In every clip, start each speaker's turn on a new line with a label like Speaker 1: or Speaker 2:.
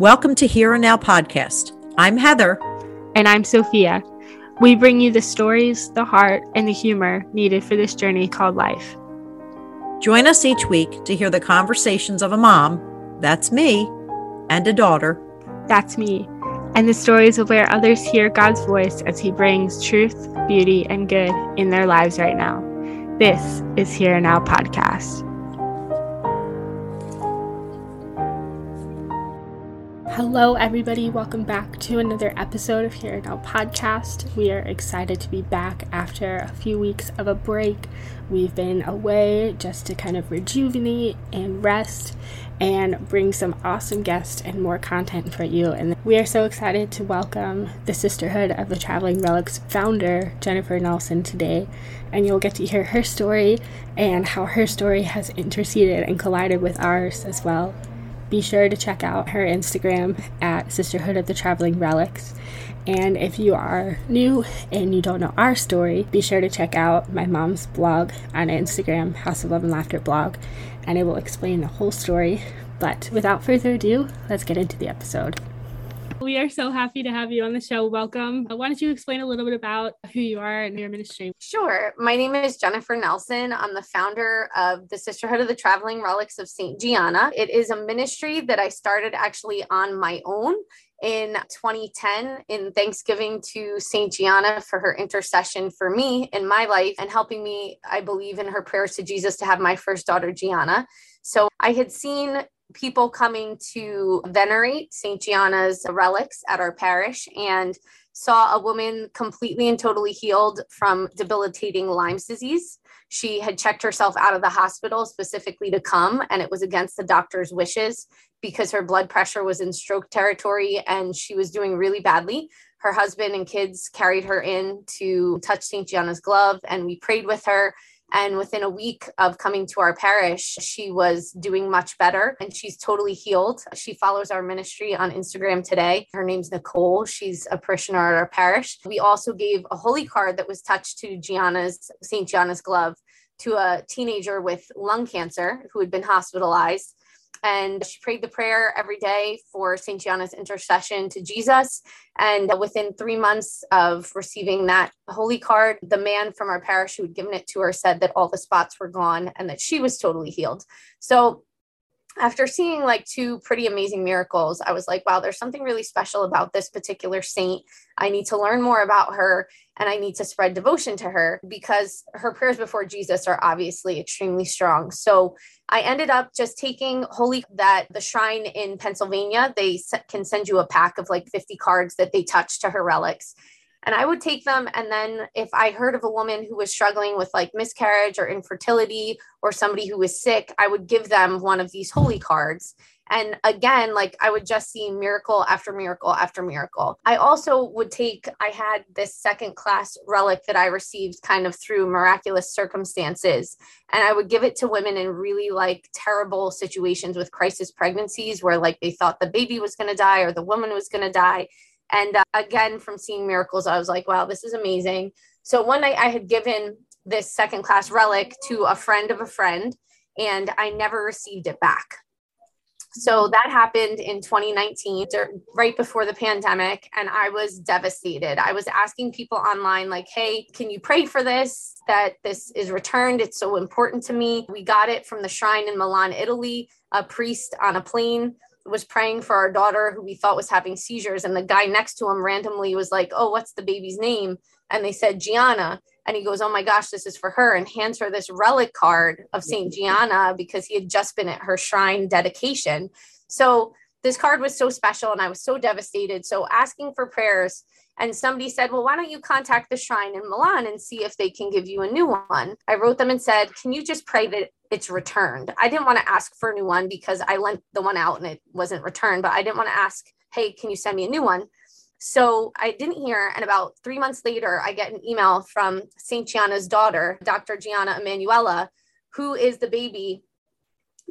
Speaker 1: Welcome to Here and Now podcast. I'm Heather.
Speaker 2: And I'm Sophia. We bring you the stories, the heart, and the humor needed for this journey called life.
Speaker 1: Join us each week to hear the conversations of a mom, that's me, and a daughter,
Speaker 2: that's me, and the stories of where others hear God's voice as He brings truth, beauty, and good in their lives right now. This is Here and Now podcast. Hello, everybody. Welcome back to another episode of Here Now Podcast. We are excited to be back after a few weeks of a break. We've been away just to kind of rejuvenate and rest and bring some awesome guests and more content for you. And we are so excited to welcome the Sisterhood of the Traveling Relics founder, Jennifer Nelson, today. And you'll get to hear her story and how her story has interceded and collided with ours as well be sure to check out her Instagram at Sisterhood of the Traveling Relics. And if you are new and you don't know our story, be sure to check out my mom's blog on Instagram, House of Love and Laughter blog, and it will explain the whole story. But without further ado, let's get into the episode. We are so happy to have you on the show. Welcome. Uh, why don't you explain a little bit about who you are and your ministry?
Speaker 3: Sure. My name is Jennifer Nelson. I'm the founder of the Sisterhood of the Traveling Relics of St. Gianna. It is a ministry that I started actually on my own in 2010 in Thanksgiving to St. Gianna for her intercession for me in my life and helping me, I believe, in her prayers to Jesus to have my first daughter, Gianna. So I had seen people coming to venerate St. Gianna's relics at our parish and saw a woman completely and totally healed from debilitating Lyme's disease. She had checked herself out of the hospital specifically to come, and it was against the doctor's wishes because her blood pressure was in stroke territory and she was doing really badly. Her husband and kids carried her in to touch St. Gianna's glove, and we prayed with her and within a week of coming to our parish, she was doing much better and she's totally healed. She follows our ministry on Instagram today. Her name's Nicole. She's a parishioner at our parish. We also gave a holy card that was touched to Gianna's, St. Gianna's glove to a teenager with lung cancer who had been hospitalized and she prayed the prayer every day for St. Gianna's intercession to Jesus. And within three months of receiving that holy card, the man from our parish who had given it to her said that all the spots were gone and that she was totally healed. So after seeing like two pretty amazing miracles, I was like, wow, there's something really special about this particular saint. I need to learn more about her and I need to spread devotion to her because her prayers before Jesus are obviously extremely strong. So I ended up just taking holy that the shrine in Pennsylvania, they can send you a pack of like 50 cards that they touch to her relics and I would take them. And then if I heard of a woman who was struggling with like miscarriage or infertility or somebody who was sick, I would give them one of these holy cards. And again, like I would just see miracle after miracle after miracle. I also would take, I had this second class relic that I received kind of through miraculous circumstances. And I would give it to women in really like terrible situations with crisis pregnancies where like they thought the baby was going to die or the woman was going to die. And uh, again, from seeing miracles, I was like, wow, this is amazing. So one night I had given this second class relic to a friend of a friend, and I never received it back. So that happened in 2019, right before the pandemic, and I was devastated. I was asking people online, like, hey, can you pray for this? That this is returned. It's so important to me. We got it from the shrine in Milan, Italy, a priest on a plane was praying for our daughter who we thought was having seizures and the guy next to him randomly was like oh what's the baby's name? And they said gianna. And he goes oh my gosh this is for her and hands her this relic card of saint gianna because he had just been at her shrine dedication. So this card was so special and i was so devastated. So asking for prayers and somebody said, Well, why don't you contact the shrine in Milan and see if they can give you a new one? I wrote them and said, Can you just pray that it's returned? I didn't want to ask for a new one because I lent the one out and it wasn't returned, but I didn't want to ask, Hey, can you send me a new one? So I didn't hear. And about three months later, I get an email from St. Gianna's daughter, Dr. Gianna Emanuela, who is the baby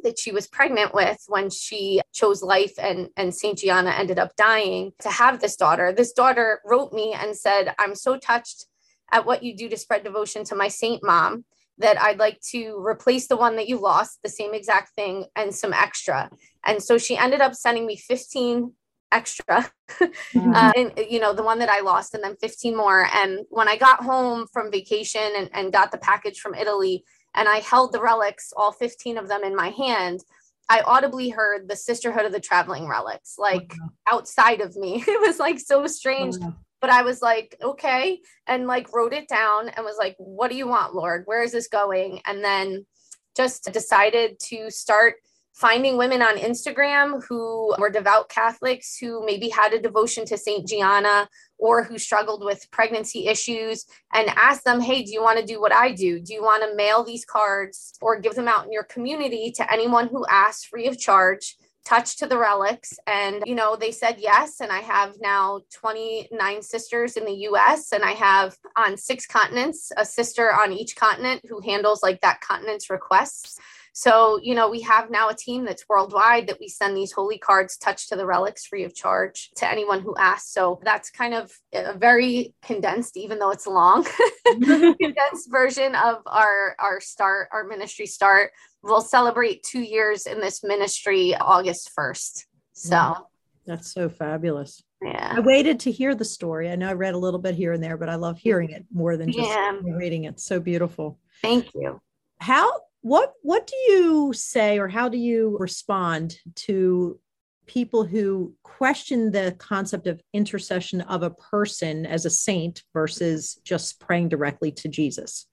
Speaker 3: that she was pregnant with when she chose life and, and St. Gianna ended up dying to have this daughter. This daughter wrote me and said, I'm so touched at what you do to spread devotion to my saint mom. That I'd like to replace the one that you lost, the same exact thing, and some extra. And so she ended up sending me 15 extra mm-hmm. uh, and you know the one that i lost and then 15 more. And when i got home from vacation and, and got the package from italy and i held the relics all 15 of them in my hand i audibly heard the sisterhood of the traveling relics like outside of me. It was like so strange but I was like, okay, and like wrote it down and was like, what do you want, Lord? Where is this going? And then just decided to start finding women on Instagram who were devout Catholics who maybe had a devotion to St. Gianna or who struggled with pregnancy issues and ask them, hey, do you want to do what I do? Do you want to mail these cards or give them out in your community to anyone who asks free of charge? Touch to the relics and you know they said yes and i have now 29 sisters in the us and i have on six continents a sister on each continent who handles like that continent's requests so, you know, we have now a team that's worldwide that we send these holy cards touch to the relics free of charge to anyone who asks. So that's kind of a very condensed, even though it's long, condensed version of our our start, our ministry start. We'll celebrate two years in this ministry August 1st. So
Speaker 1: that's so fabulous.
Speaker 3: Yeah.
Speaker 1: I waited to hear the story. I know I read a little bit here and there, but I love hearing it more than just yeah. reading it. So beautiful.
Speaker 3: Thank you.
Speaker 1: How what what do you say or how do you respond to people who question the concept of intercession of a person as a saint versus just praying directly to Jesus?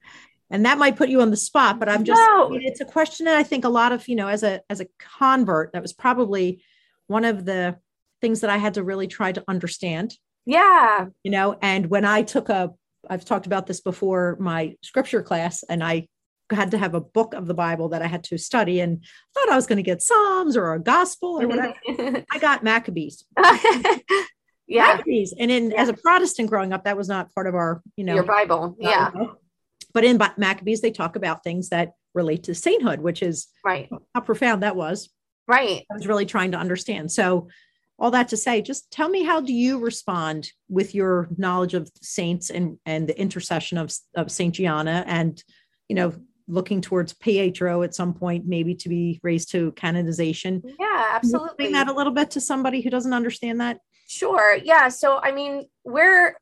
Speaker 1: And that might put you on the spot, but I'm just no. it's a question that I think a lot of, you know, as a as a convert, that was probably one of the things that I had to really try to understand.
Speaker 3: Yeah.
Speaker 1: You know, and when I took a I've talked about this before my scripture class and I had to have a book of the Bible that I had to study and thought I was going to get Psalms or a gospel or whatever. I got Maccabees.
Speaker 3: yeah.
Speaker 1: Maccabees. And in yeah. as a Protestant growing up, that was not part of our, you know,
Speaker 3: your Bible. Yeah.
Speaker 1: But in Maccabees, they talk about things that relate to sainthood, which is
Speaker 3: right.
Speaker 1: How profound that was.
Speaker 3: Right.
Speaker 1: I was really trying to understand. So all that to say, just tell me how do you respond with your knowledge of saints and and the intercession of of Saint Gianna and you know looking towards Pietro at some point, maybe to be raised to canonization.
Speaker 3: Yeah, absolutely.
Speaker 1: Explain that a little bit to somebody who doesn't understand that.
Speaker 3: Sure. Yeah. So, I mean, we're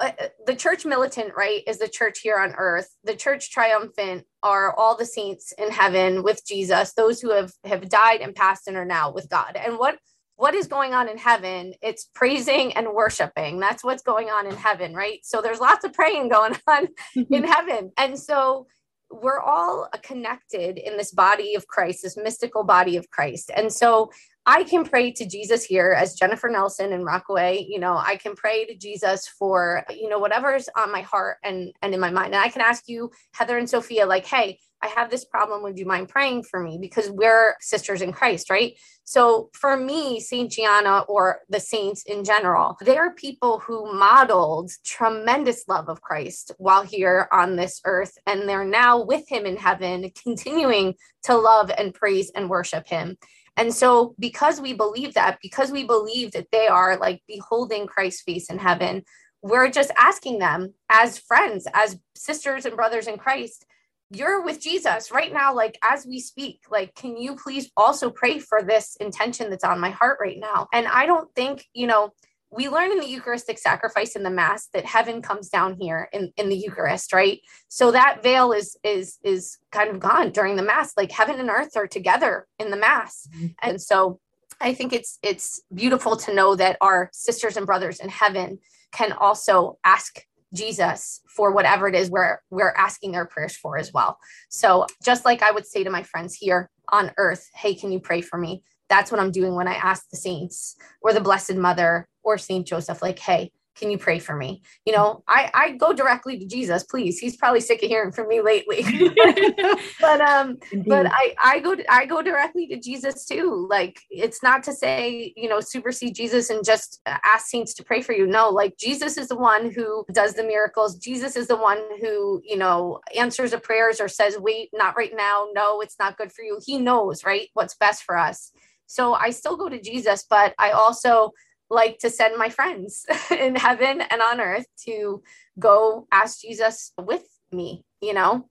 Speaker 3: uh, uh, the church militant, right, is the church here on earth. The church triumphant are all the saints in heaven with Jesus, those who have have died and passed and are now with God. And what what is going on in heaven? It's praising and worshiping. That's what's going on in heaven, right? So there's lots of praying going on in heaven. And so we're all connected in this body of Christ, this mystical body of Christ. And so I can pray to Jesus here as Jennifer Nelson in Rockaway. You know, I can pray to Jesus for, you know, whatever's on my heart and, and in my mind. And I can ask you, Heather and Sophia, like, hey, I have this problem. Would you mind praying for me? Because we're sisters in Christ, right? So for me, Saint Gianna or the saints in general, they are people who modeled tremendous love of Christ while here on this earth. And they're now with him in heaven, continuing to love and praise and worship him. And so, because we believe that, because we believe that they are like beholding Christ's face in heaven, we're just asking them as friends, as sisters and brothers in Christ, you're with Jesus right now, like as we speak. Like, can you please also pray for this intention that's on my heart right now? And I don't think, you know, we learn in the Eucharistic sacrifice in the Mass that heaven comes down here in, in the Eucharist, right? So that veil is is is kind of gone during the Mass. Like heaven and earth are together in the Mass. Mm-hmm. And so I think it's it's beautiful to know that our sisters and brothers in heaven can also ask Jesus for whatever it is we're we're asking their prayers for as well. So just like I would say to my friends here on earth, hey, can you pray for me? That's what I'm doing when I ask the saints or the Blessed Mother or Saint Joseph, like, hey, can you pray for me? You know, I I go directly to Jesus, please. He's probably sick of hearing from me lately. but um Indeed. but I I go I go directly to Jesus too. Like it's not to say, you know, supersede Jesus and just ask saints to pray for you. No, like Jesus is the one who does the miracles. Jesus is the one who, you know, answers the prayers or says, "Wait, not right now. No, it's not good for you." He knows, right? What's best for us. So I still go to Jesus, but I also like to send my friends in heaven and on earth to go ask Jesus with me, you know?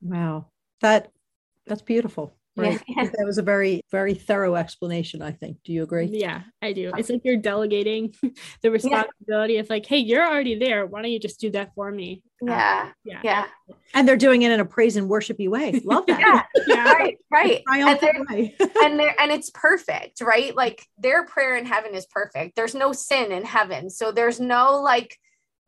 Speaker 1: Wow. That that's beautiful. Right. Yeah. That was a very, very thorough explanation, I think. Do you agree?
Speaker 2: Yeah, I do. It's like you're delegating the responsibility yeah. of like, hey, you're already there. Why don't you just do that for me?
Speaker 3: Yeah. Um, yeah. Yeah.
Speaker 1: And they're doing it in a praise and worshipy way. Love that. yeah.
Speaker 3: yeah. Right. Right. And, and they're and it's perfect, right? Like their prayer in heaven is perfect. There's no sin in heaven. So there's no like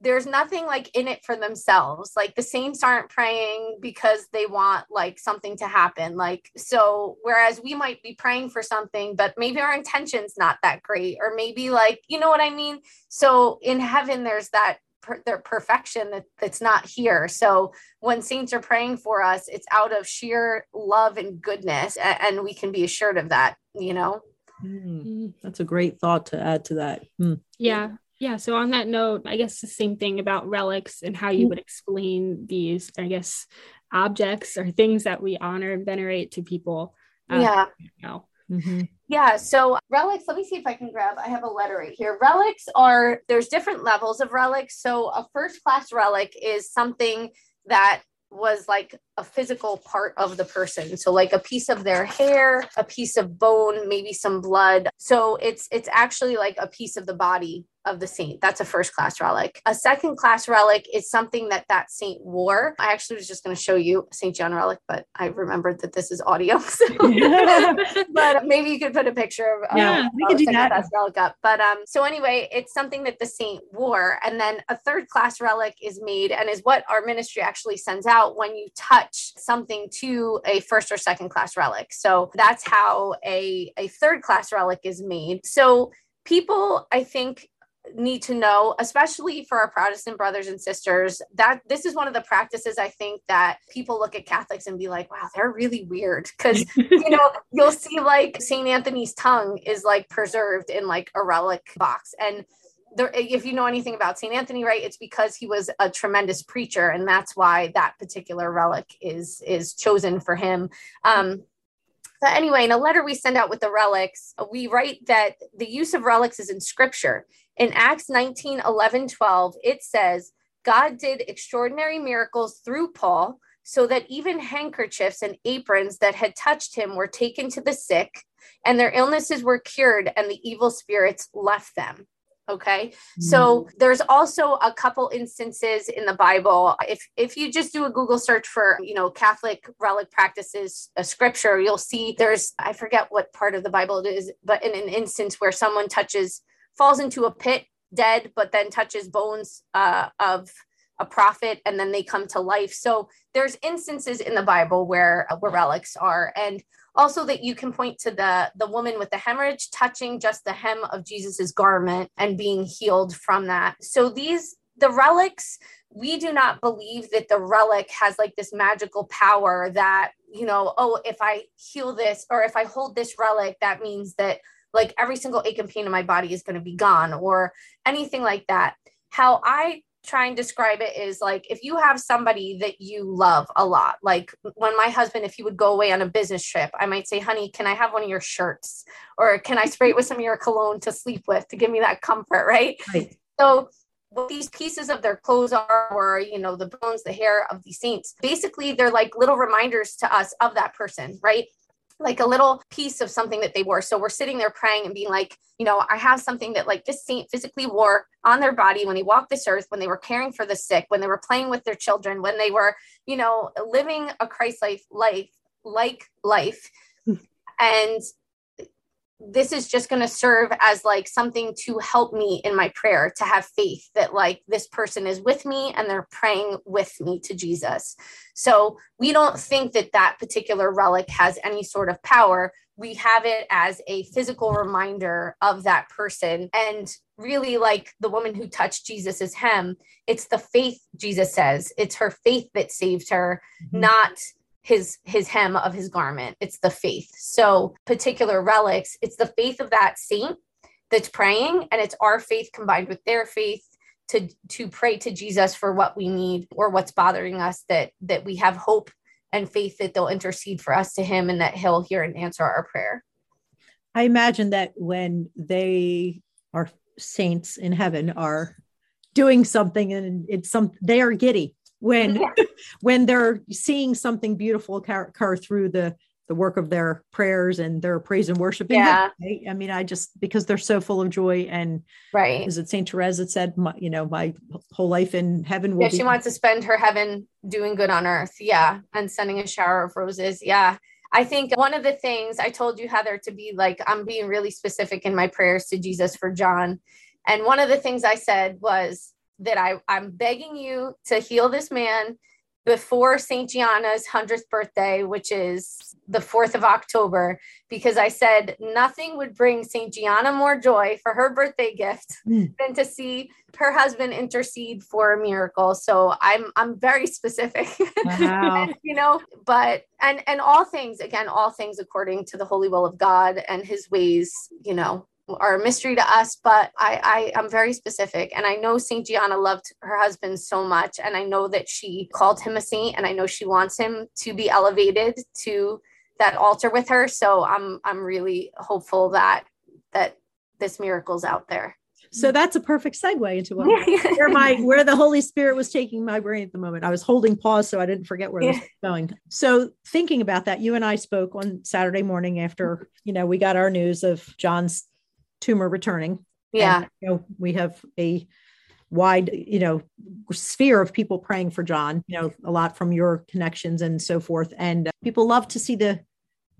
Speaker 3: there's nothing like in it for themselves. Like the saints aren't praying because they want like something to happen. Like, so whereas we might be praying for something, but maybe our intention's not that great, or maybe like, you know what I mean? So in heaven, there's that per- their perfection that, that's not here. So when saints are praying for us, it's out of sheer love and goodness. And, and we can be assured of that, you know?
Speaker 1: Mm, that's a great thought to add to that. Mm.
Speaker 2: Yeah. Yeah. So on that note, I guess the same thing about relics and how you mm. would explain these, I guess, objects or things that we honor and venerate to people.
Speaker 3: Um, yeah. You know. mm-hmm. Yeah. So relics, let me see if I can grab, I have a letter right here. Relics are, there's different levels of relics. So a first class relic is something that was like a physical part of the person so like a piece of their hair a piece of bone maybe some blood so it's it's actually like a piece of the body of the saint. That's a first class relic. A second class relic is something that that saint wore. I actually was just going to show you a St. John relic, but I remembered that this is audio. So. but maybe you could put a picture of
Speaker 1: yeah,
Speaker 3: um,
Speaker 1: we could do that.
Speaker 3: relic up. But um, so anyway, it's something that the saint wore, and then a third class relic is made, and is what our ministry actually sends out when you touch something to a first or second class relic. So that's how a a third class relic is made. So people i think need to know, especially for our Protestant brothers and sisters, that this is one of the practices I think that people look at Catholics and be like, wow, they're really weird. Cause, you know, you'll see like St. Anthony's tongue is like preserved in like a relic box. And there, if you know anything about St. Anthony, right, it's because he was a tremendous preacher. And that's why that particular relic is, is chosen for him. Um, but anyway, in a letter we send out with the relics, we write that the use of relics is in scripture. In Acts 19 11 12, it says, God did extraordinary miracles through Paul, so that even handkerchiefs and aprons that had touched him were taken to the sick, and their illnesses were cured, and the evil spirits left them. Okay. Mm-hmm. So there's also a couple instances in the Bible. If if you just do a Google search for, you know, Catholic relic practices, a scripture, you'll see there's I forget what part of the Bible it is, but in an instance where someone touches falls into a pit dead, but then touches bones uh, of a prophet and then they come to life. So there's instances in the Bible where uh, where relics are and also that you can point to the the woman with the hemorrhage touching just the hem of Jesus's garment and being healed from that. So these the relics we do not believe that the relic has like this magical power that you know oh if i heal this or if i hold this relic that means that like every single ache and pain in my body is going to be gone or anything like that. How I try and describe it is like if you have somebody that you love a lot, like when my husband, if he would go away on a business trip, I might say, honey, can I have one of your shirts? Or can I spray it with some of your cologne to sleep with to give me that comfort? Right. right. So what these pieces of their clothes are, or you know, the bones, the hair of these saints, basically they're like little reminders to us of that person, right? Like a little piece of something that they wore. So we're sitting there praying and being like, you know, I have something that like this saint physically wore on their body when they walked this earth, when they were caring for the sick, when they were playing with their children, when they were, you know, living a Christ life life like life. Hmm. and this is just going to serve as like something to help me in my prayer to have faith that like this person is with me and they're praying with me to Jesus. So we don't think that that particular relic has any sort of power. We have it as a physical reminder of that person. And really, like the woman who touched Jesus's hem, it's the faith, Jesus says, it's her faith that saved her, mm-hmm. not his his hem of his garment. It's the faith. So particular relics it's the faith of that saint that's praying and it's our faith combined with their faith to to pray to jesus for what we need or what's bothering us that that we have hope and faith that they'll intercede for us to him and that he'll hear and answer our prayer.
Speaker 1: I imagine that when they are saints in heaven are doing something and it's some they are giddy when yeah. when they're seeing something beautiful occur through the the work of their prayers and their praise and worship.
Speaker 3: Yeah.
Speaker 1: I mean, I just because they're so full of joy and
Speaker 3: right.
Speaker 1: Is it Saint Therese that said, my, you know, my whole life in heaven will
Speaker 3: Yeah, she wants to spend her heaven doing good on earth. Yeah. And sending a shower of roses. Yeah. I think one of the things I told you, Heather, to be like, I'm being really specific in my prayers to Jesus for John. And one of the things I said was that I, I'm begging you to heal this man before St. Gianna's 100th birthday, which is the 4th of October, because I said nothing would bring St. Gianna more joy for her birthday gift mm. than to see her husband intercede for a miracle. So I'm I'm very specific. Wow. you know, but and and all things again, all things according to the holy will of God and his ways, you know, are a mystery to us, but I, I am very specific. And I know Saint Gianna loved her husband so much. And I know that she called him a saint and I know she wants him to be elevated to that altar with her. So I'm I'm really hopeful that that this miracle's out there.
Speaker 1: So that's a perfect segue into what where my where the Holy Spirit was taking my brain at the moment. I was holding pause so I didn't forget where yeah. this was going. So thinking about that, you and I spoke on Saturday morning after you know we got our news of John's tumor returning.
Speaker 3: Yeah.
Speaker 1: And, you know, we have a wide, you know, sphere of people praying for John, you know, a lot from your connections and so forth. And uh, people love to see the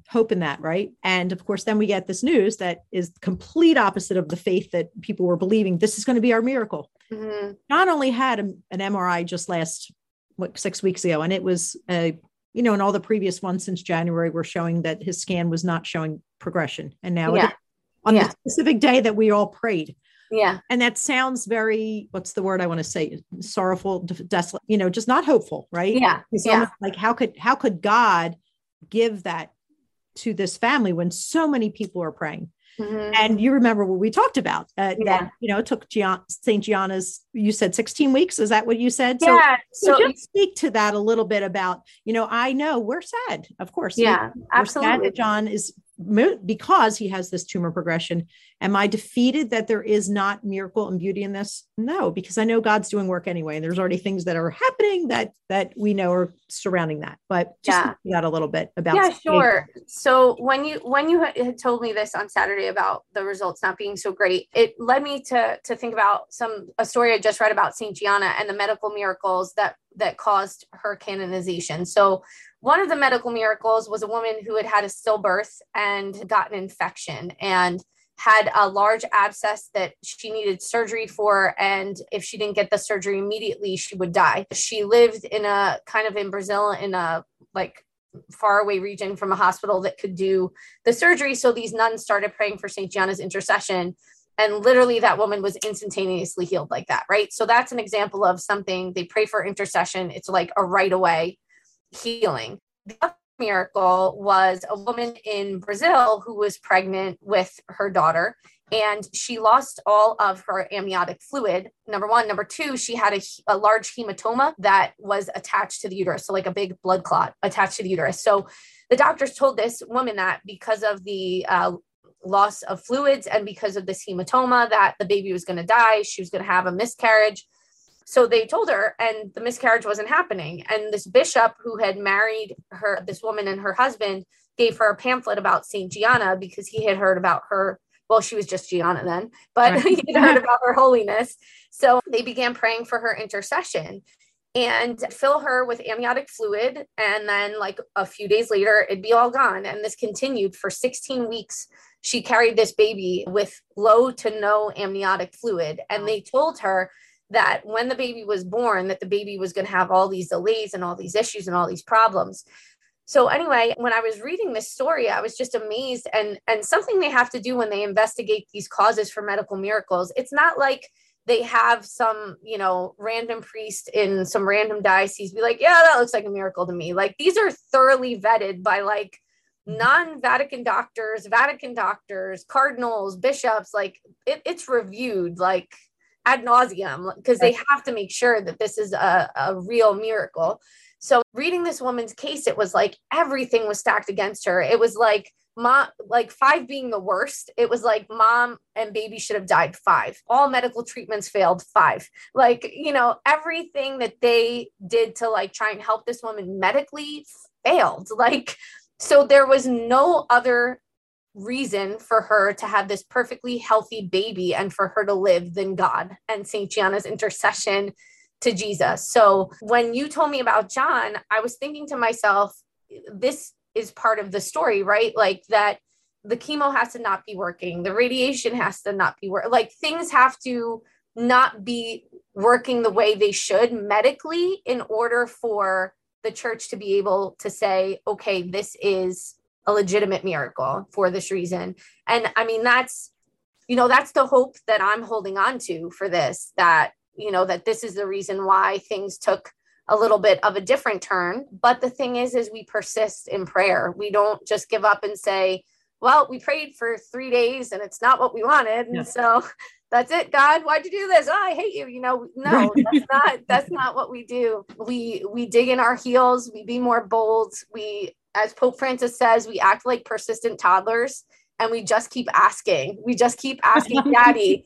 Speaker 1: hope in that, right? And of course, then we get this news that is complete opposite of the faith that people were believing. This is going to be our miracle. Mm-hmm. John only had a, an MRI just last what six weeks ago, and it was a you know, and all the previous ones since January were showing that his scan was not showing progression. And now
Speaker 3: yeah
Speaker 1: on yeah. the specific day that we all prayed.
Speaker 3: Yeah.
Speaker 1: And that sounds very, what's the word I want to say? Sorrowful, desolate, you know, just not hopeful, right?
Speaker 3: Yeah.
Speaker 1: It's
Speaker 3: yeah.
Speaker 1: like how could how could God give that to this family when so many people are praying? Mm-hmm. And you remember what we talked about uh, yeah. that, you know, it took Gian- St. Gianna's, you said 16 weeks. Is that what you said?
Speaker 3: Yeah.
Speaker 1: So, so just speak to that a little bit about, you know, I know we're sad, of course.
Speaker 3: Yeah, absolutely.
Speaker 1: sad that John is because he has this tumor progression am i defeated that there is not miracle and beauty in this? No because i know god's doing work anyway and there's already things that are happening that that we know are surrounding that but just yeah. that a little bit about
Speaker 3: yeah sure. So when you when you had told me this on saturday about the results not being so great it led me to to think about some a story i just read about saint gianna and the medical miracles that that caused her canonization so one of the medical miracles was a woman who had had a stillbirth and got an infection and had a large abscess that she needed surgery for. And if she didn't get the surgery immediately, she would die. She lived in a kind of in Brazil in a like far away region from a hospital that could do the surgery. So these nuns started praying for St. Gianna's intercession. And literally, that woman was instantaneously healed like that, right? So that's an example of something they pray for intercession. It's like a right away healing. The other miracle was a woman in Brazil who was pregnant with her daughter and she lost all of her amniotic fluid. Number one. Number two, she had a, a, large hematoma that was attached to the uterus. So, like a big blood clot attached to the uterus. So, the doctors told this woman that because of the uh, loss of fluids and because of this hematoma, that the baby was going to die. She was going to have a miscarriage. So they told her, and the miscarriage wasn't happening. And this bishop who had married her, this woman and her husband, gave her a pamphlet about Saint Gianna because he had heard about her. Well, she was just Gianna then, but right. he had heard about her holiness. So they began praying for her intercession and fill her with amniotic fluid. And then, like a few days later, it'd be all gone. And this continued for 16 weeks. She carried this baby with low to no amniotic fluid. And they told her that when the baby was born that the baby was going to have all these delays and all these issues and all these problems so anyway when i was reading this story i was just amazed and and something they have to do when they investigate these causes for medical miracles it's not like they have some you know random priest in some random diocese be like yeah that looks like a miracle to me like these are thoroughly vetted by like non-vatican doctors vatican doctors cardinals bishops like it, it's reviewed like ad nauseum because they have to make sure that this is a, a real miracle. So, reading this woman's case, it was like everything was stacked against her. It was like mom like five being the worst it was like mom and baby should have died five. All medical treatments failed five. Like you know everything that they did to like try and help this woman medically failed. Like so there was no other reason for her to have this perfectly healthy baby and for her to live than god and saint gianna's intercession to jesus. So when you told me about john i was thinking to myself this is part of the story, right? Like that the chemo has to not be working, the radiation has to not be work. Like things have to not be working the way they should medically in order for the church to be able to say, okay, this is a legitimate miracle for this reason. And I mean, that's, you know, that's the hope that I'm holding on to for this, that, you know, that this is the reason why things took a little bit of a different turn. But the thing is is we persist in prayer. We don't just give up and say well we prayed for three days and it's not what we wanted. And so that's it god. Why'd you do this? Oh, i hate you you know? No that's not that's not what we do. We we dig in our heels. We be more bold. We as pope francis says we act like persistent toddlers and we just keep asking. We just keep asking daddy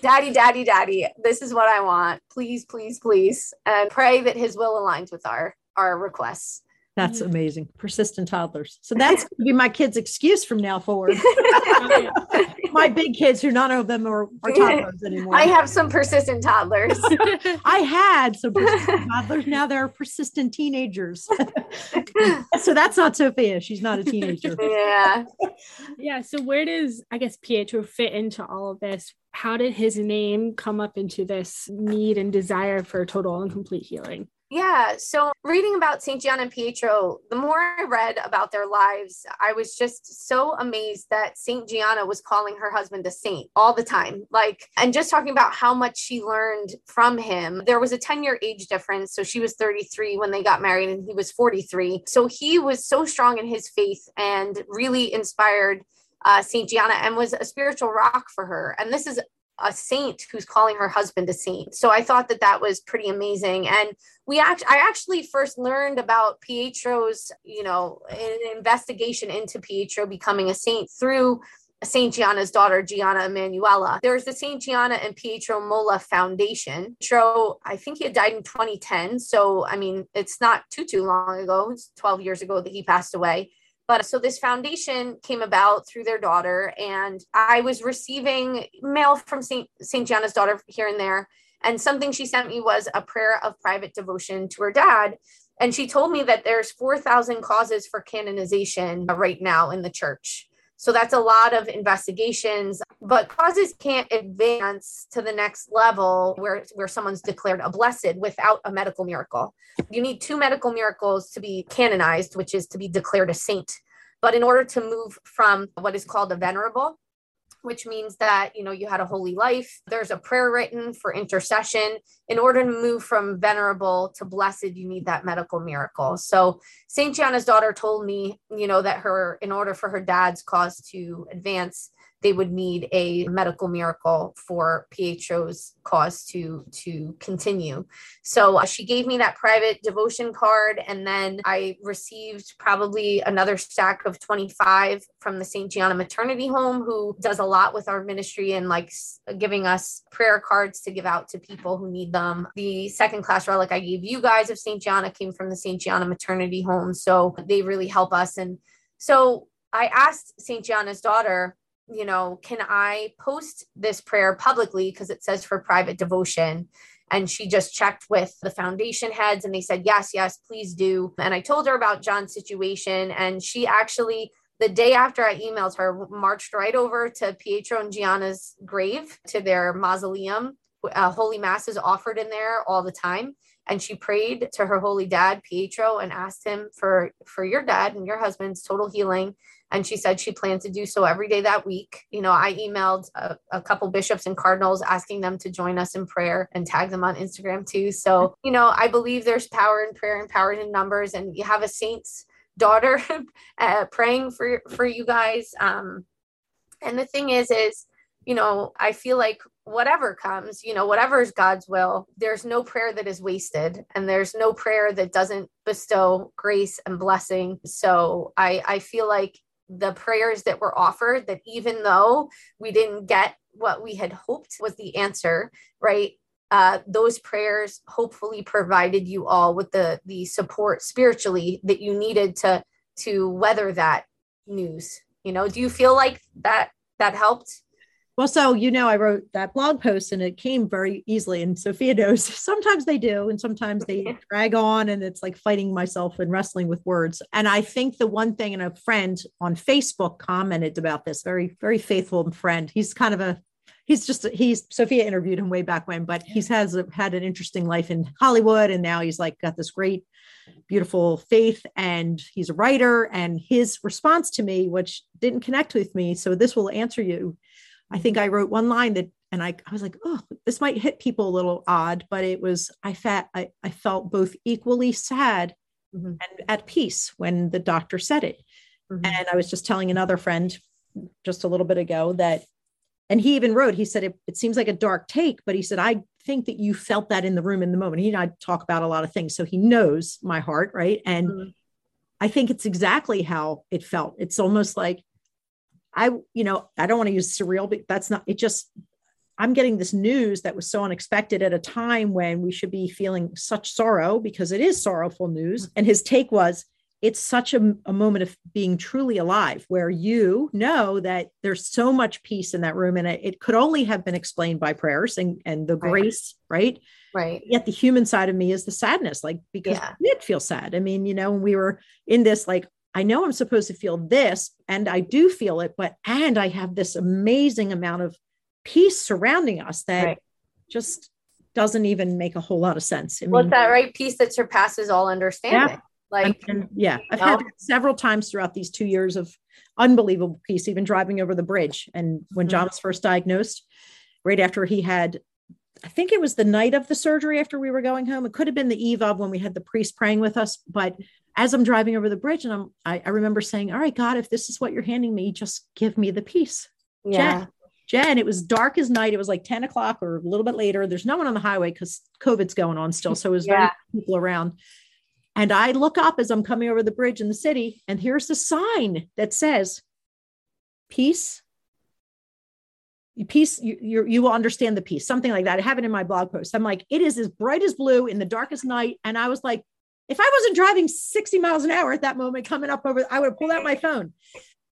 Speaker 3: daddy, daddy, daddy, this is what I want. Please, please, please. And pray that his will aligns with our our requests.
Speaker 1: That's mm. amazing. Persistent toddlers. So that's going to be my kids' excuse from now forward. Oh, my big kids, who none of them are, are toddlers anymore.
Speaker 3: I have some persistent toddlers.
Speaker 1: I had some persistent toddlers. Now they're persistent teenagers. so that's not Sophia. She's not a teenager.
Speaker 3: Yeah.
Speaker 2: Yeah. So where does I guess Pietro fit into all of this? How did his name come up into this need and desire for total and complete healing?
Speaker 3: Yeah. So, reading about St. Gianna and Pietro, the more I read about their lives, I was just so amazed that St. Gianna was calling her husband a saint all the time. Like, and just talking about how much she learned from him. There was a 10 year age difference. So, she was 33 when they got married, and he was 43. So, he was so strong in his faith and really inspired uh, St. Gianna and was a spiritual rock for her. And this is a saint who's calling her husband a saint. So I thought that that was pretty amazing. And we act I actually first learned about Pietro's, you know, an investigation into Pietro becoming a saint through Saint Gianna's daughter, Gianna Emanuela. There's the Saint Gianna and Pietro Molla Foundation. Pietro, I think he had died in 2010. So, I mean, it's not too, too long ago. It's 12 years ago that he passed away. But so this foundation came about through their daughter, and I was receiving mail from St. St. Gianna's daughter here and there. And something she sent me was a prayer of private devotion to her dad. And she told me that there's 4,000 causes for canonization right now in the church. So that's a lot of investigations, but causes can't advance to the next level where, where someone's declared a blessed without a medical miracle. You need two medical miracles to be canonized, which is to be declared a saint. But in order to move from what is called a venerable, which means that you know you had a holy life. There's a prayer written for intercession. In order to move from venerable to blessed you need that medical miracle. So saint gianna's daughter told me you know that her in order for her dad's cause to advance they would need a medical miracle for Pietro's cause to to continue. So uh, she gave me that private devotion card, and then I received probably another stack of 25 from the St. Gianna Maternity Home, who does a lot with our ministry and like giving us prayer cards to give out to people who need them. The second class relic I gave you guys of St. Gianna came from the St. Gianna Maternity Home, so they really help us. And so I asked St. Gianna's daughter you know, can I post this prayer publicly because it says for private devotion? And she just checked with the foundation heads and they said, yes, yes, please do. And I told her about John's situation. And she actually, the day after I emailed her, marched right over to Pietro and Gianna's grave to their mausoleum. Uh, Holy Mass is offered in there all the time. And she prayed to her holy dad, Pietro, and asked him for, for your dad and your husband's total healing and she said she planned to do so every day that week. You know, I emailed a, a, couple bishops and cardinals asking them to join us in prayer and tag them on Instagram too. So, you know, I believe there's power in prayer and power in numbers, and you have a saint's daughter uh, praying for for you guys. Um, and the thing is, is you know, I feel like whatever comes, you know, whatever is God's will, there's no prayer that is wasted and there's no prayer that doesn't bestow grace and blessing. So I I feel like the prayers that were offered that even though we didn't get what we had hoped was the answer right uh, those prayers hopefully provided you all with the the support spiritually that you needed to to weather that news. You know do you feel like that that helped
Speaker 1: well, so you know, I wrote that blog post and it came very easily. And Sophia knows sometimes they do, and sometimes they drag on, and it's like fighting myself and wrestling with words. And I think the one thing, and a friend on Facebook commented about this, very, very faithful friend. He's kind of a he's just he's Sophia interviewed him way back when, but he's has a, had an interesting life in Hollywood, and now he's like got this great, beautiful faith, and he's a writer. And his response to me, which didn't connect with me, so this will answer you I think I wrote one line that, and I, I was like, oh, this might hit people a little odd, but it was, I, felt I, I felt both equally sad mm-hmm. and at peace when the doctor said it. Mm-hmm. And I was just telling another friend just a little bit ago that, and he even wrote, he said, it, it seems like a dark take, but he said, I think that you felt that in the room in the moment. He and I talk about a lot of things. So he knows my heart, right? And mm-hmm. I think it's exactly how it felt. It's almost like I, you know, I don't want to use surreal, but that's not, it just, I'm getting this news that was so unexpected at a time when we should be feeling such sorrow because it is sorrowful news. Mm-hmm. And his take was, it's such a, a, moment of being truly alive where you know that there's so much peace in that room and it, it could only have been explained by prayers and, and the right. grace right
Speaker 3: right
Speaker 1: yet the human side of me is the sadness like because yeah. it feels sad i mean you know when we were in this like I know I'm supposed to feel this, and I do feel it, but and I have this amazing amount of peace surrounding us that right. just doesn't even make a whole lot of sense.
Speaker 3: I mean, What's that right? Peace that surpasses all understanding.
Speaker 1: Yeah. Like, and, and yeah, I've had several times throughout these two years of unbelievable peace, even driving over the bridge. And when mm-hmm. John was first diagnosed, right after he had I think it was the night of the surgery after we were going home. It could have been the eve of when we had the priest praying with us, but as I'm driving over the bridge, and I'm, I, I remember saying, "All right, God, if this is what you're handing me, just give me the peace."
Speaker 3: Yeah.
Speaker 1: Jen, Jen, it was dark as night. It was like 10 o'clock or a little bit later. There's no one on the highway because COVID's going on still. So it was yeah. very people around. And I look up as I'm coming over the bridge in the city, and here's the sign that says, Peace. Peace, you, you, you will understand the peace, something like that. I have it in my blog post. I'm like, it is as bright as blue in the darkest night. And I was like, if I wasn't driving 60 miles an hour at that moment coming up over, I would have pulled out my phone.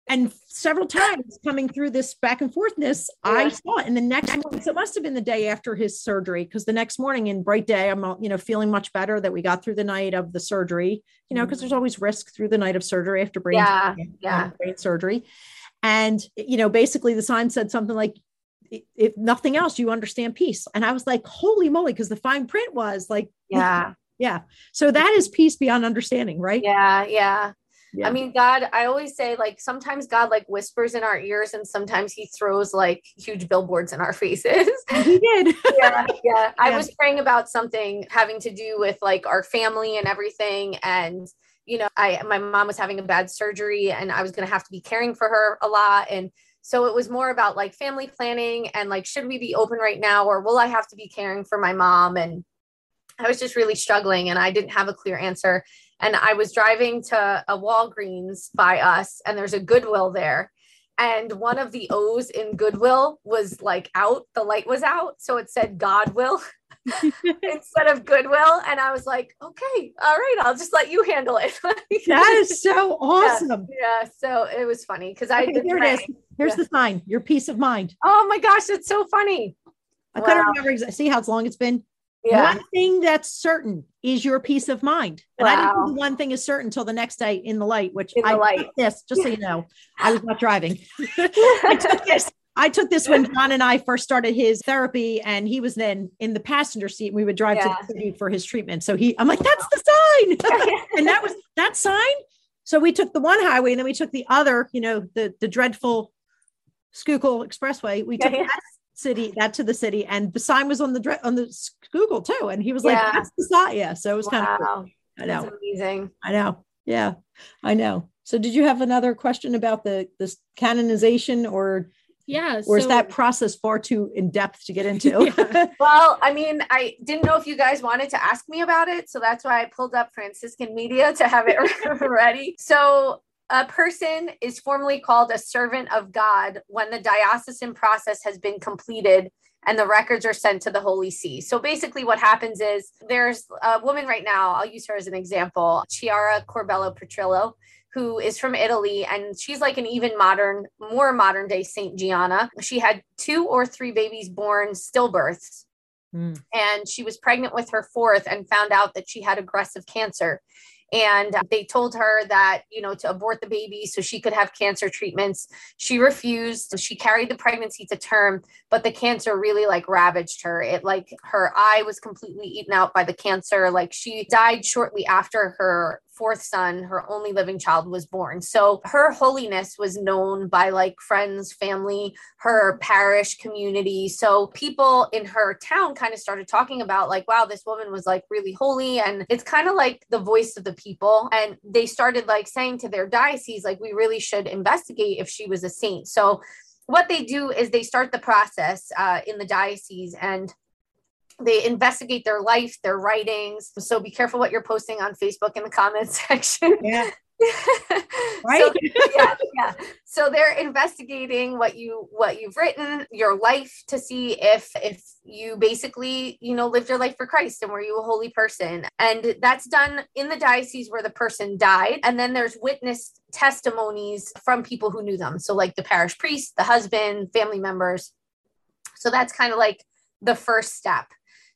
Speaker 1: And several times coming through this back and forthness, yeah. I saw it. And the next morning, so it must have been the day after his surgery, because the next morning in bright day, I'm you know feeling much better that we got through the night of the surgery. You know, because there's mm-hmm. always risk through the night of surgery after brain,
Speaker 3: yeah, surgery, yeah.
Speaker 1: brain surgery. And you know, basically the sign said something like, if nothing else, you understand peace. And I was like, holy moly, because the fine print was like,
Speaker 3: yeah,
Speaker 1: yeah so that is peace beyond understanding right
Speaker 3: yeah yeah yeah. I mean, God, I always say like sometimes God like whispers in our ears and sometimes he throws like huge billboards in our faces.
Speaker 1: He did.
Speaker 3: yeah, yeah. I was praying about something having to do with like our family and everything. And, you know, I my mom was having a bad surgery and I was gonna have to be caring for her a lot. And so it was more about like family planning and like should we be open right now or will I have to be caring for my mom? And I was just really struggling and I didn't have a clear answer. And I was driving to a Walgreens by us, and there's a Goodwill there. And one of the O's in Goodwill was like out, the light was out. So it said God will instead of Goodwill. And I was like, okay, all right, I'll just let you handle it.
Speaker 1: that is so awesome.
Speaker 3: Yeah. yeah so it was funny because I
Speaker 1: okay, here it is. Here's yeah. the sign, your peace of mind.
Speaker 3: Oh my gosh, it's so funny.
Speaker 1: I wow. couldn't remember exactly. See how long it's been? Yeah. One thing that's certain is your peace of mind. And wow. I didn't think one thing is certain until the next day in the light, which I
Speaker 3: light.
Speaker 1: this, just so you know, I was not driving. I took this. I took this when John and I first started his therapy, and he was then in the passenger seat. And we would drive yeah. to the city for his treatment. So he, I'm like, that's the sign, and that was that sign. So we took the one highway, and then we took the other, you know, the the dreadful Schuylkill Expressway. We took yeah, that city that to the city and the sign was on the on the Schuylkill too and he was like that's the sign yeah so it was wow. kind of cool. i know.
Speaker 3: that's amazing.
Speaker 1: I know. Yeah. I know. So did you have another question about the this canonization or
Speaker 2: yeah
Speaker 1: or so, is that process far too in depth to get into?
Speaker 3: Yeah. well i mean i didn't know if you guys wanted to ask me about it so that's why i pulled up franciscan media to have it ready. So a person is formally called a servant of God when the diocesan process has been completed and the records are sent to the Holy See. So basically, what happens is there's a woman right now, I'll use her as an example, Chiara Corbella Petrillo, who is from Italy, and she's like an even modern, more modern day Saint Gianna. She had two or three babies born stillbirths. Mm. And she was pregnant with her fourth and found out that she had aggressive cancer and they told her that you know to abort the baby so she could have cancer treatments. She refused. She carried the pregnancy to term but the cancer really like ravaged her. It like her eye was completely eaten out by the cancer. Like she died shortly after her fourth son, her only living child, was born. So her holiness was known by like friends, family, her parish community. So people in her town kind of started talking about, like, wow, this woman was like really holy. And it's kind of like the voice of the people. And they started like saying to their diocese, like, we really should investigate if she was a saint. So what they do is they start the process uh, in the diocese and they investigate their life, their writings. So be careful what you're posting on Facebook in the comments section. Yeah. right? so, yeah yeah. So they're investigating what you what you've written your life to see if if you basically you know lived your life for christ and were you a holy person. And that's done in the diocese where the person died. And then there's witness testimonies from people who knew them. So like the parish priest the husband family members. So that's kind of like the first step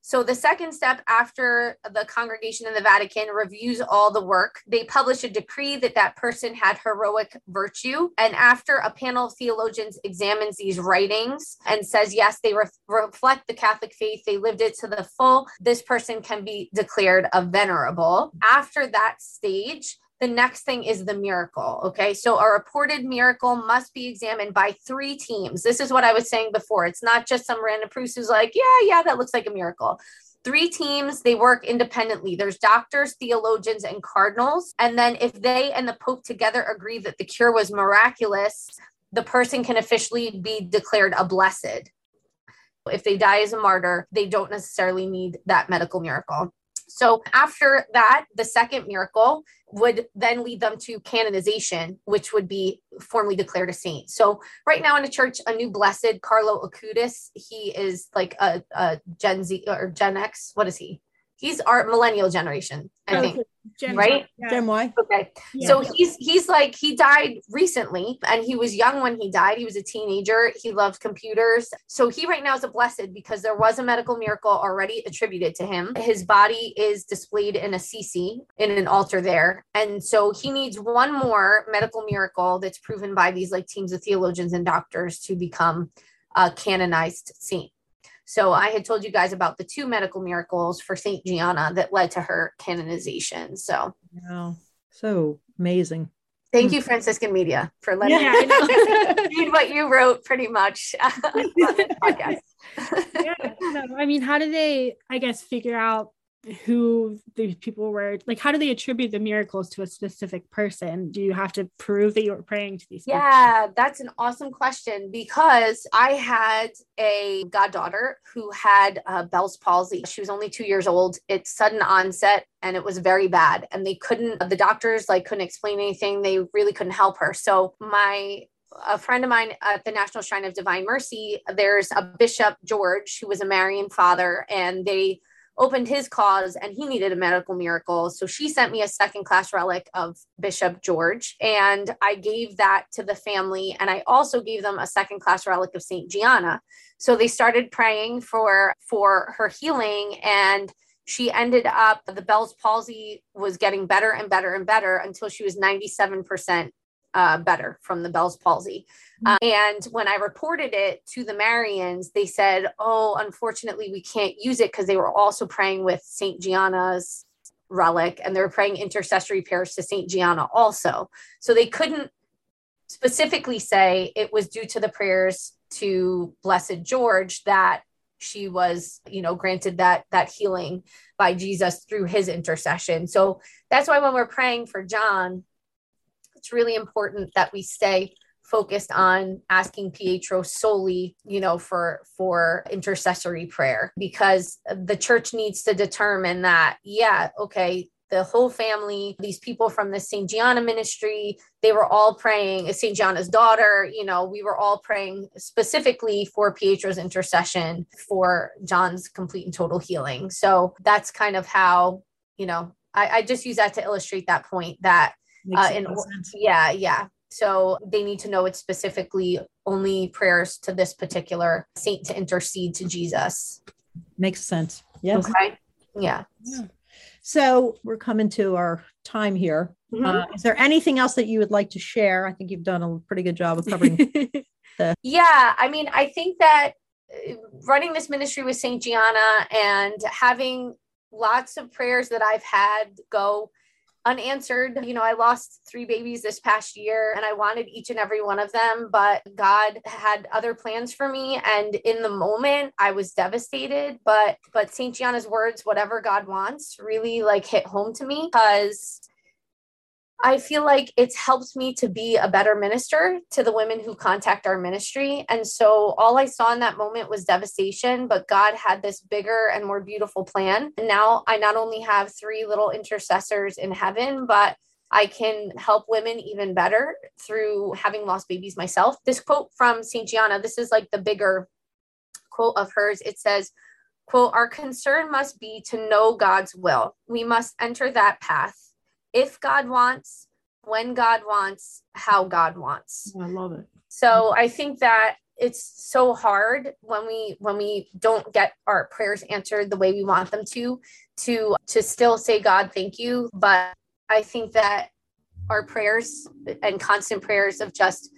Speaker 3: so, the second step after the congregation in the Vatican reviews all the work, they publish a decree that that person had heroic virtue. And after a panel of theologians examines these writings and says, yes, they re- reflect the Catholic faith, they lived it to the full, this person can be declared a venerable. After that stage, the next thing is the miracle. Okay. So a reported miracle must be examined by three teams. This is what I was saying before. It's not just some random priest who's like, yeah, yeah, that looks like a miracle. Three teams, they work independently. There's doctors, theologians, and cardinals. And then if they and the Pope together agree that the cure was miraculous, the person can officially be declared a blessed. If they die as a martyr, they don't necessarily need that medical miracle. So after that, the second miracle would then lead them to canonization, which would be formally declared a saint. So right now in the church, a new blessed, Carlo Acutis, he is like a, a Gen Z or Gen X. What is he? He's our millennial generation, I oh, think. Gen right?
Speaker 1: Gen Y.
Speaker 3: Okay. Yeah. So he's he's like he died recently and he was young when he died. He was a teenager. He loved computers. So he right now is a blessed because there was a medical miracle already attributed to him. His body is displayed in a Assisi in an altar there. And so he needs one more medical miracle that's proven by these like teams of theologians and doctors to become a canonized saint. So I had told you guys about the two medical miracles for Saint Gianna that led to her canonization. So
Speaker 1: wow, so amazing.
Speaker 3: Thank hmm. you, Franciscan Media, for letting yeah, me read what you wrote pretty much on this podcast.
Speaker 2: yeah, no, I mean, how do they, I guess, figure out who these people were like how do they attribute the miracles to a specific person? Do you have to prove that you were praying to these
Speaker 3: yeah people? that's an awesome question because i had a goddaughter who had uh, bell's palsy. She was only two years old. It's sudden onset and it was very bad and they couldn't the doctors like couldn't explain anything. They really couldn't help her. So my a friend of mine at the National Shrine of Divine Mercy, there's a Bishop George who was a Marian father, and they opened his cause and he needed a medical miracle. So she sent me a second class relic of Bishop George. And I gave that to the family. And I also gave them a second class relic of St. Gianna. So they started praying for for her healing and she ended up the Bell's palsy was getting better and better and better until she was 97% uh, better from the Bell's palsy. Uh, and when I reported it to the Marians, they said, Oh, unfortunately, we can't use it because they were also praying with St. Gianna's relic and they were praying intercessory prayers to St. Gianna also. So they couldn't specifically say it was due to the prayers to Blessed George that she was you know granted that that healing by jesus through his intercession so that's why when we're praying for john it's really important that we stay focused on asking Pietro solely, you know, for for intercessory prayer because the church needs to determine that yeah, okay, the whole family, these people from the St. Gianna ministry, they were all praying, St. Gianna's daughter, you know, we were all praying specifically for Pietro's intercession for John's complete and total healing. So that's kind of how, you know, I, I just use that to illustrate that point that, uh, in, yeah, yeah. So they need to know it's specifically only prayers to this particular saint to intercede to Jesus.
Speaker 1: Makes sense. Yes.
Speaker 3: Okay. Yeah. yeah.
Speaker 1: So we're coming to our time here. Mm-hmm. Uh, is there anything else that you would like to share? I think you've done a pretty good job of covering
Speaker 3: the. Yeah. I mean, I think that uh, running this ministry with St. Gianna and having lots of prayers that I've had go unanswered. You know, I lost three babies this past year and I wanted each and every one of them, but God had other plans for me and in the moment I was devastated, but but St. Gianna's words whatever God wants really like hit home to me because I feel like it's helped me to be a better minister to the women who contact our ministry. And so all I saw in that moment was devastation, but God had this bigger and more beautiful plan. And now I not only have three little intercessors in heaven, but I can help women even better through having lost babies myself. This quote from St. Gianna, this is like the bigger quote of hers. It says, quote, our concern must be to know God's will. We must enter that path if God wants, when God wants, how God wants.
Speaker 1: Oh, I love it.
Speaker 3: So I think that it's so hard when we when we don't get our prayers answered the way we want them to to to still say God thank you but I think that our prayers and constant prayers of just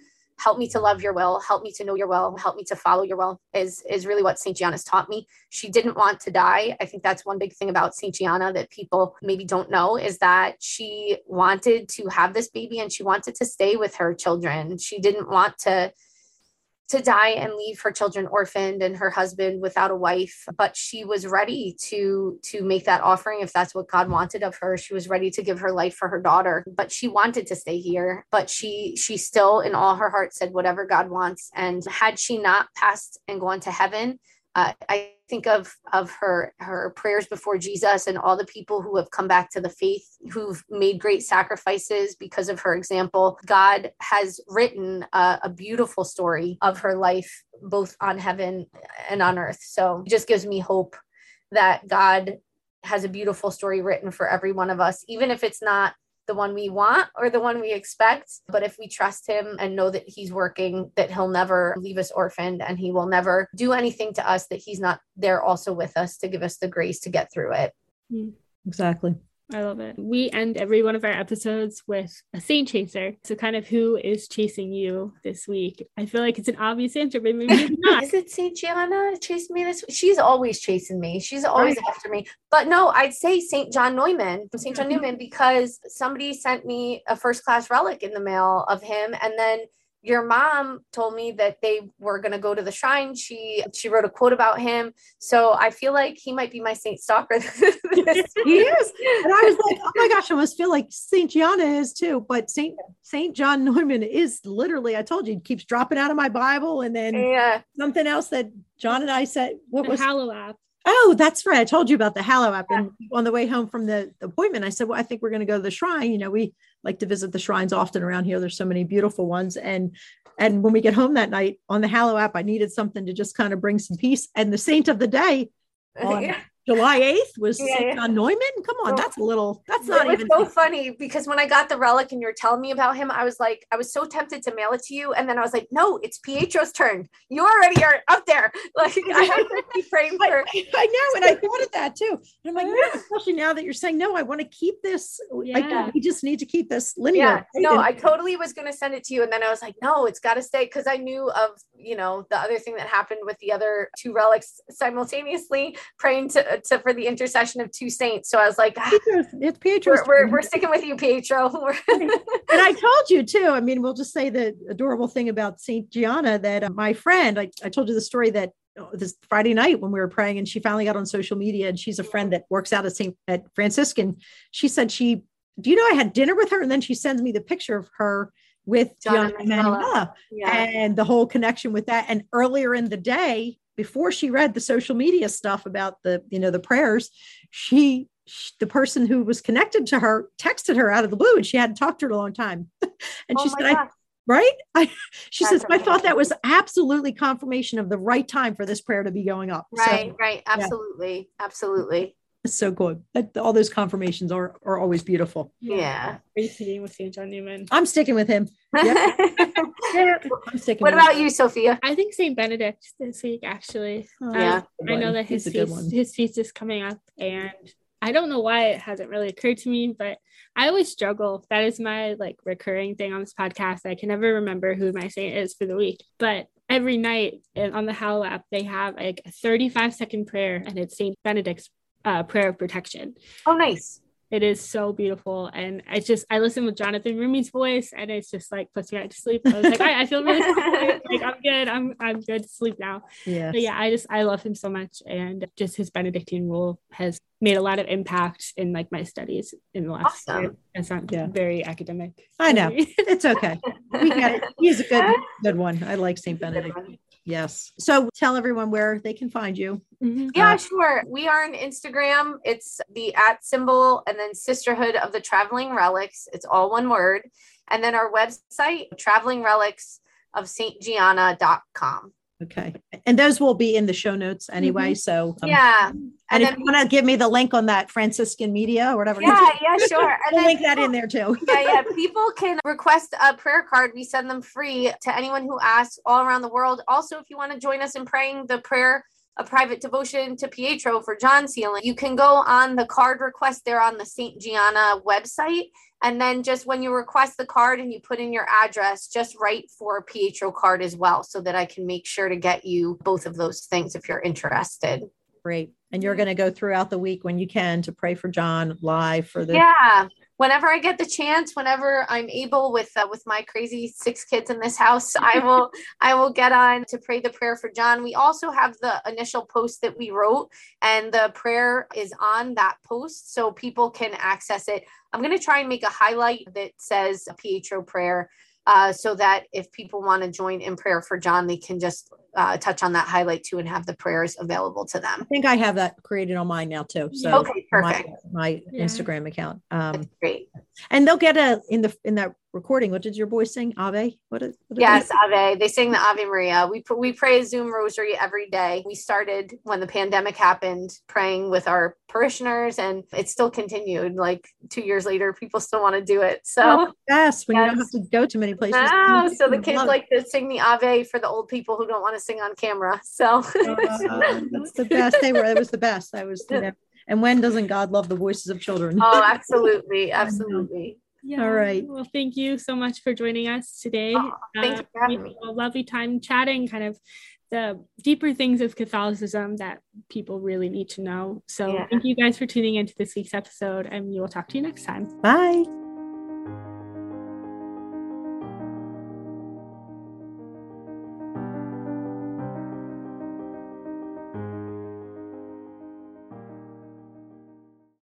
Speaker 3: help me to love your will help me to know your will help me to follow your will is is really what saint gianna's taught me. She didn't want to die. I think that's one big thing about saint gianna that people maybe don't know is that she wanted to have this baby and she wanted to stay with her children. She didn't want to to die and leave her children orphaned and her husband without a wife but she was ready to to make that offering if that's what god wanted of her. She was ready to give her life for her daughter but she wanted to stay here but she she still in all her heart said whatever god wants. And had she not passed and gone to heaven uh, I think of of her her prayers before Jesus and all the people who have come back to the faith, who've made great sacrifices because of her example. God has written a, a beautiful story of her life, both on heaven and on earth. So it just gives me hope that God has a beautiful story written for every one of us, even if it's not the one we want or the one we expect. But if we trust him and know that he's working, that he'll never leave us orphaned and he will never do anything to us that he's not there also with us to give us the grace to get through it.
Speaker 1: Exactly.
Speaker 2: I love it. We end every one of our episodes with a saint chaser. So, kind of who is chasing you this week? I feel like it's an obvious answer, but maybe it's not.
Speaker 3: is it Saint Gianna chasing me this week? She's always chasing me. She's always right. after me. But no, I'd say Saint John Neumann, Saint John mm-hmm. Neumann, because somebody sent me a first class relic in the mail of him, and then your mom told me that they were going to go to the shrine. She she wrote a quote about him. So i feel like he might be my saint stalker. He
Speaker 1: is. And i was like oh my gosh i must feel like saint gianna is too. But saint saint john neumann is literally i told you keeps dropping out of my bible. And then
Speaker 3: yeah.
Speaker 1: something else that john and i said
Speaker 2: what was hallow app
Speaker 1: Oh, that's right. I told you about the Hallow app. And on the way home from the, the appointment, I said, Well, I think we're going to go to the shrine. You know, we like to visit the shrines often around here. There's so many beautiful ones. And and when we get home that night on the Hallow app, I needed something to just kind of bring some peace. And the saint of the day on yeah. July 8th was yeah, yeah. John Neumann. Come on, oh. that's a little, that's not
Speaker 3: it
Speaker 1: even
Speaker 3: so funny because when I got the relic and you're telling me about him, I was like, I was so tempted to mail it to you. And then I was like, no, it's Pietro's turn. You already are up there. Like I have to keep praying for. I,
Speaker 1: I, know. And I thought of that too. And I'm like, yeah, especially now that you're saying, no, I want to keep this. Yeah. Like, we just need to keep this linear. Yeah.
Speaker 3: No, I totally was going to send it to you. And then I was like, no, it's got to stay. Cause I knew of, you know, the other thing that happened with the other two relics simultaneously praying to, to for the intercession of two saints. So I was like, ah,
Speaker 1: it's Pietro.
Speaker 3: We're, we're, we're, sticking with you, Pietro.
Speaker 1: and I told you too. I mean, we'll just say the adorable thing about Saint Gianna that uh, my friend, I, I told you the story that uh, this Friday night when we were praying, and she finally got on social media, and she's a friend that works out at Saint at Franciscan. She said she, do you know, I had dinner with her, and then she sends me the picture of her with Gianna Emanuela yeah. and the whole connection with that. And earlier in the day, before she read the social media stuff about the you know the prayers she the person who was connected to her texted her out of the blue and she hadn't talked to her in a long time. and oh she said, I, right? I, she That's says, amazing. I thought that was absolutely confirmation of the right time for this prayer to be going up.
Speaker 3: Right, so, right. Absolutely. Yeah. Absolutely.
Speaker 1: It's so good. All those confirmations are, are always beautiful.
Speaker 3: Yeah.
Speaker 2: Are you sticking with St. John Neumann?
Speaker 1: I'm sticking with him. Yep.
Speaker 3: I'm sticking what about him. you, Sophia?
Speaker 2: I think St. Benedict this week, actually. Oh, um, yeah. I know that his feast, his feast is coming up and I don't know why it hasn't really occurred to me, but I always struggle. That is my like recurring thing on this podcast. I can never remember who my saint is for the week, but every night eh, on the Hallow app, they have like a 35 second prayer and it's St. Benedict's uh, prayer of protection.
Speaker 3: Oh, nice.
Speaker 2: It is so beautiful. And I just, I listen with Jonathan Roumie's voice and it's just like puts me right to sleep. I was like, I, I feel really like I'm good. I'm, I'm good to sleep now. Yeah. But yeah, I just, I love him so much. And just his Benedictine rule has made a lot of impact in like my studies in the last awesome. year. It's not yeah. very academic.
Speaker 1: I know. it's okay. We get it. He's a good, good one. I like St. Benedict. Yes. So tell everyone where they can find you.
Speaker 3: Mm-hmm. Yeah, uh, sure. We are on Instagram. It's the at symbol and then Sisterhood of the Traveling Relics. It's all one word. And then our website, traveling relics of St.
Speaker 1: Okay. And those will be in the show notes anyway. Mm-hmm. So,
Speaker 3: um, yeah.
Speaker 1: And, and if you want to give me the link on that Franciscan media or whatever.
Speaker 3: Yeah, yeah, sure.
Speaker 1: And we'll link people, that in there too.
Speaker 3: yeah, yeah. People can request a prayer card. We send them free to anyone who asks all around the world. Also, if you want to join us in praying the prayer a private devotion to Pietro for John's healing, you can go on the card request there on the St. Gianna website. And then just when you request the card and you put in your address, just write for a Pietro card as well so that I can make sure to get you both of those things if you're interested.
Speaker 1: Great. And you're going to go throughout the week when you can to pray for John live for the
Speaker 3: Yeah whenever I get the chance, whenever I'm able with uh, with my crazy six kids in this house, I will I will get on to pray the prayer for John. We also have the initial post that we wrote, and the prayer is on that post, so people can access it. I'm going to try and make a highlight that says a Pietro prayer uh, so that if people want to join in prayer for John, they can just uh, touch on that highlight too and have the prayers available to them.
Speaker 1: I think I have that created on mine now too. So
Speaker 3: okay, perfect.
Speaker 1: My, my yeah. Instagram account.
Speaker 3: Um, That's great.
Speaker 1: And they'll get a in the in that recording. What did your boys sing? Ave. What is? What
Speaker 3: yes, Ave. They sing the Ave Maria. We we pray a Zoom rosary every day. We started when the pandemic happened, praying with our parishioners, and it still continued. Like two years later, people still want to do it. So
Speaker 1: oh, yes, when yes. you don't have to go to many places.
Speaker 3: No, so the kids like to sing the Ave for the old people who don't want to sing on camera. So
Speaker 1: uh, that's the best. They were. It was the best. I was. You know, and when doesn't God love the voices of children?
Speaker 3: Oh, absolutely, absolutely.
Speaker 2: Yeah.
Speaker 1: All right.
Speaker 2: Well, thank you so much for joining us today. Oh,
Speaker 3: thank uh, you for having me.
Speaker 2: A lovely time chatting, kind of the deeper things of Catholicism that people really need to know. So, yeah. thank you guys for tuning into this week's episode, and we will talk to you next time.
Speaker 1: Bye.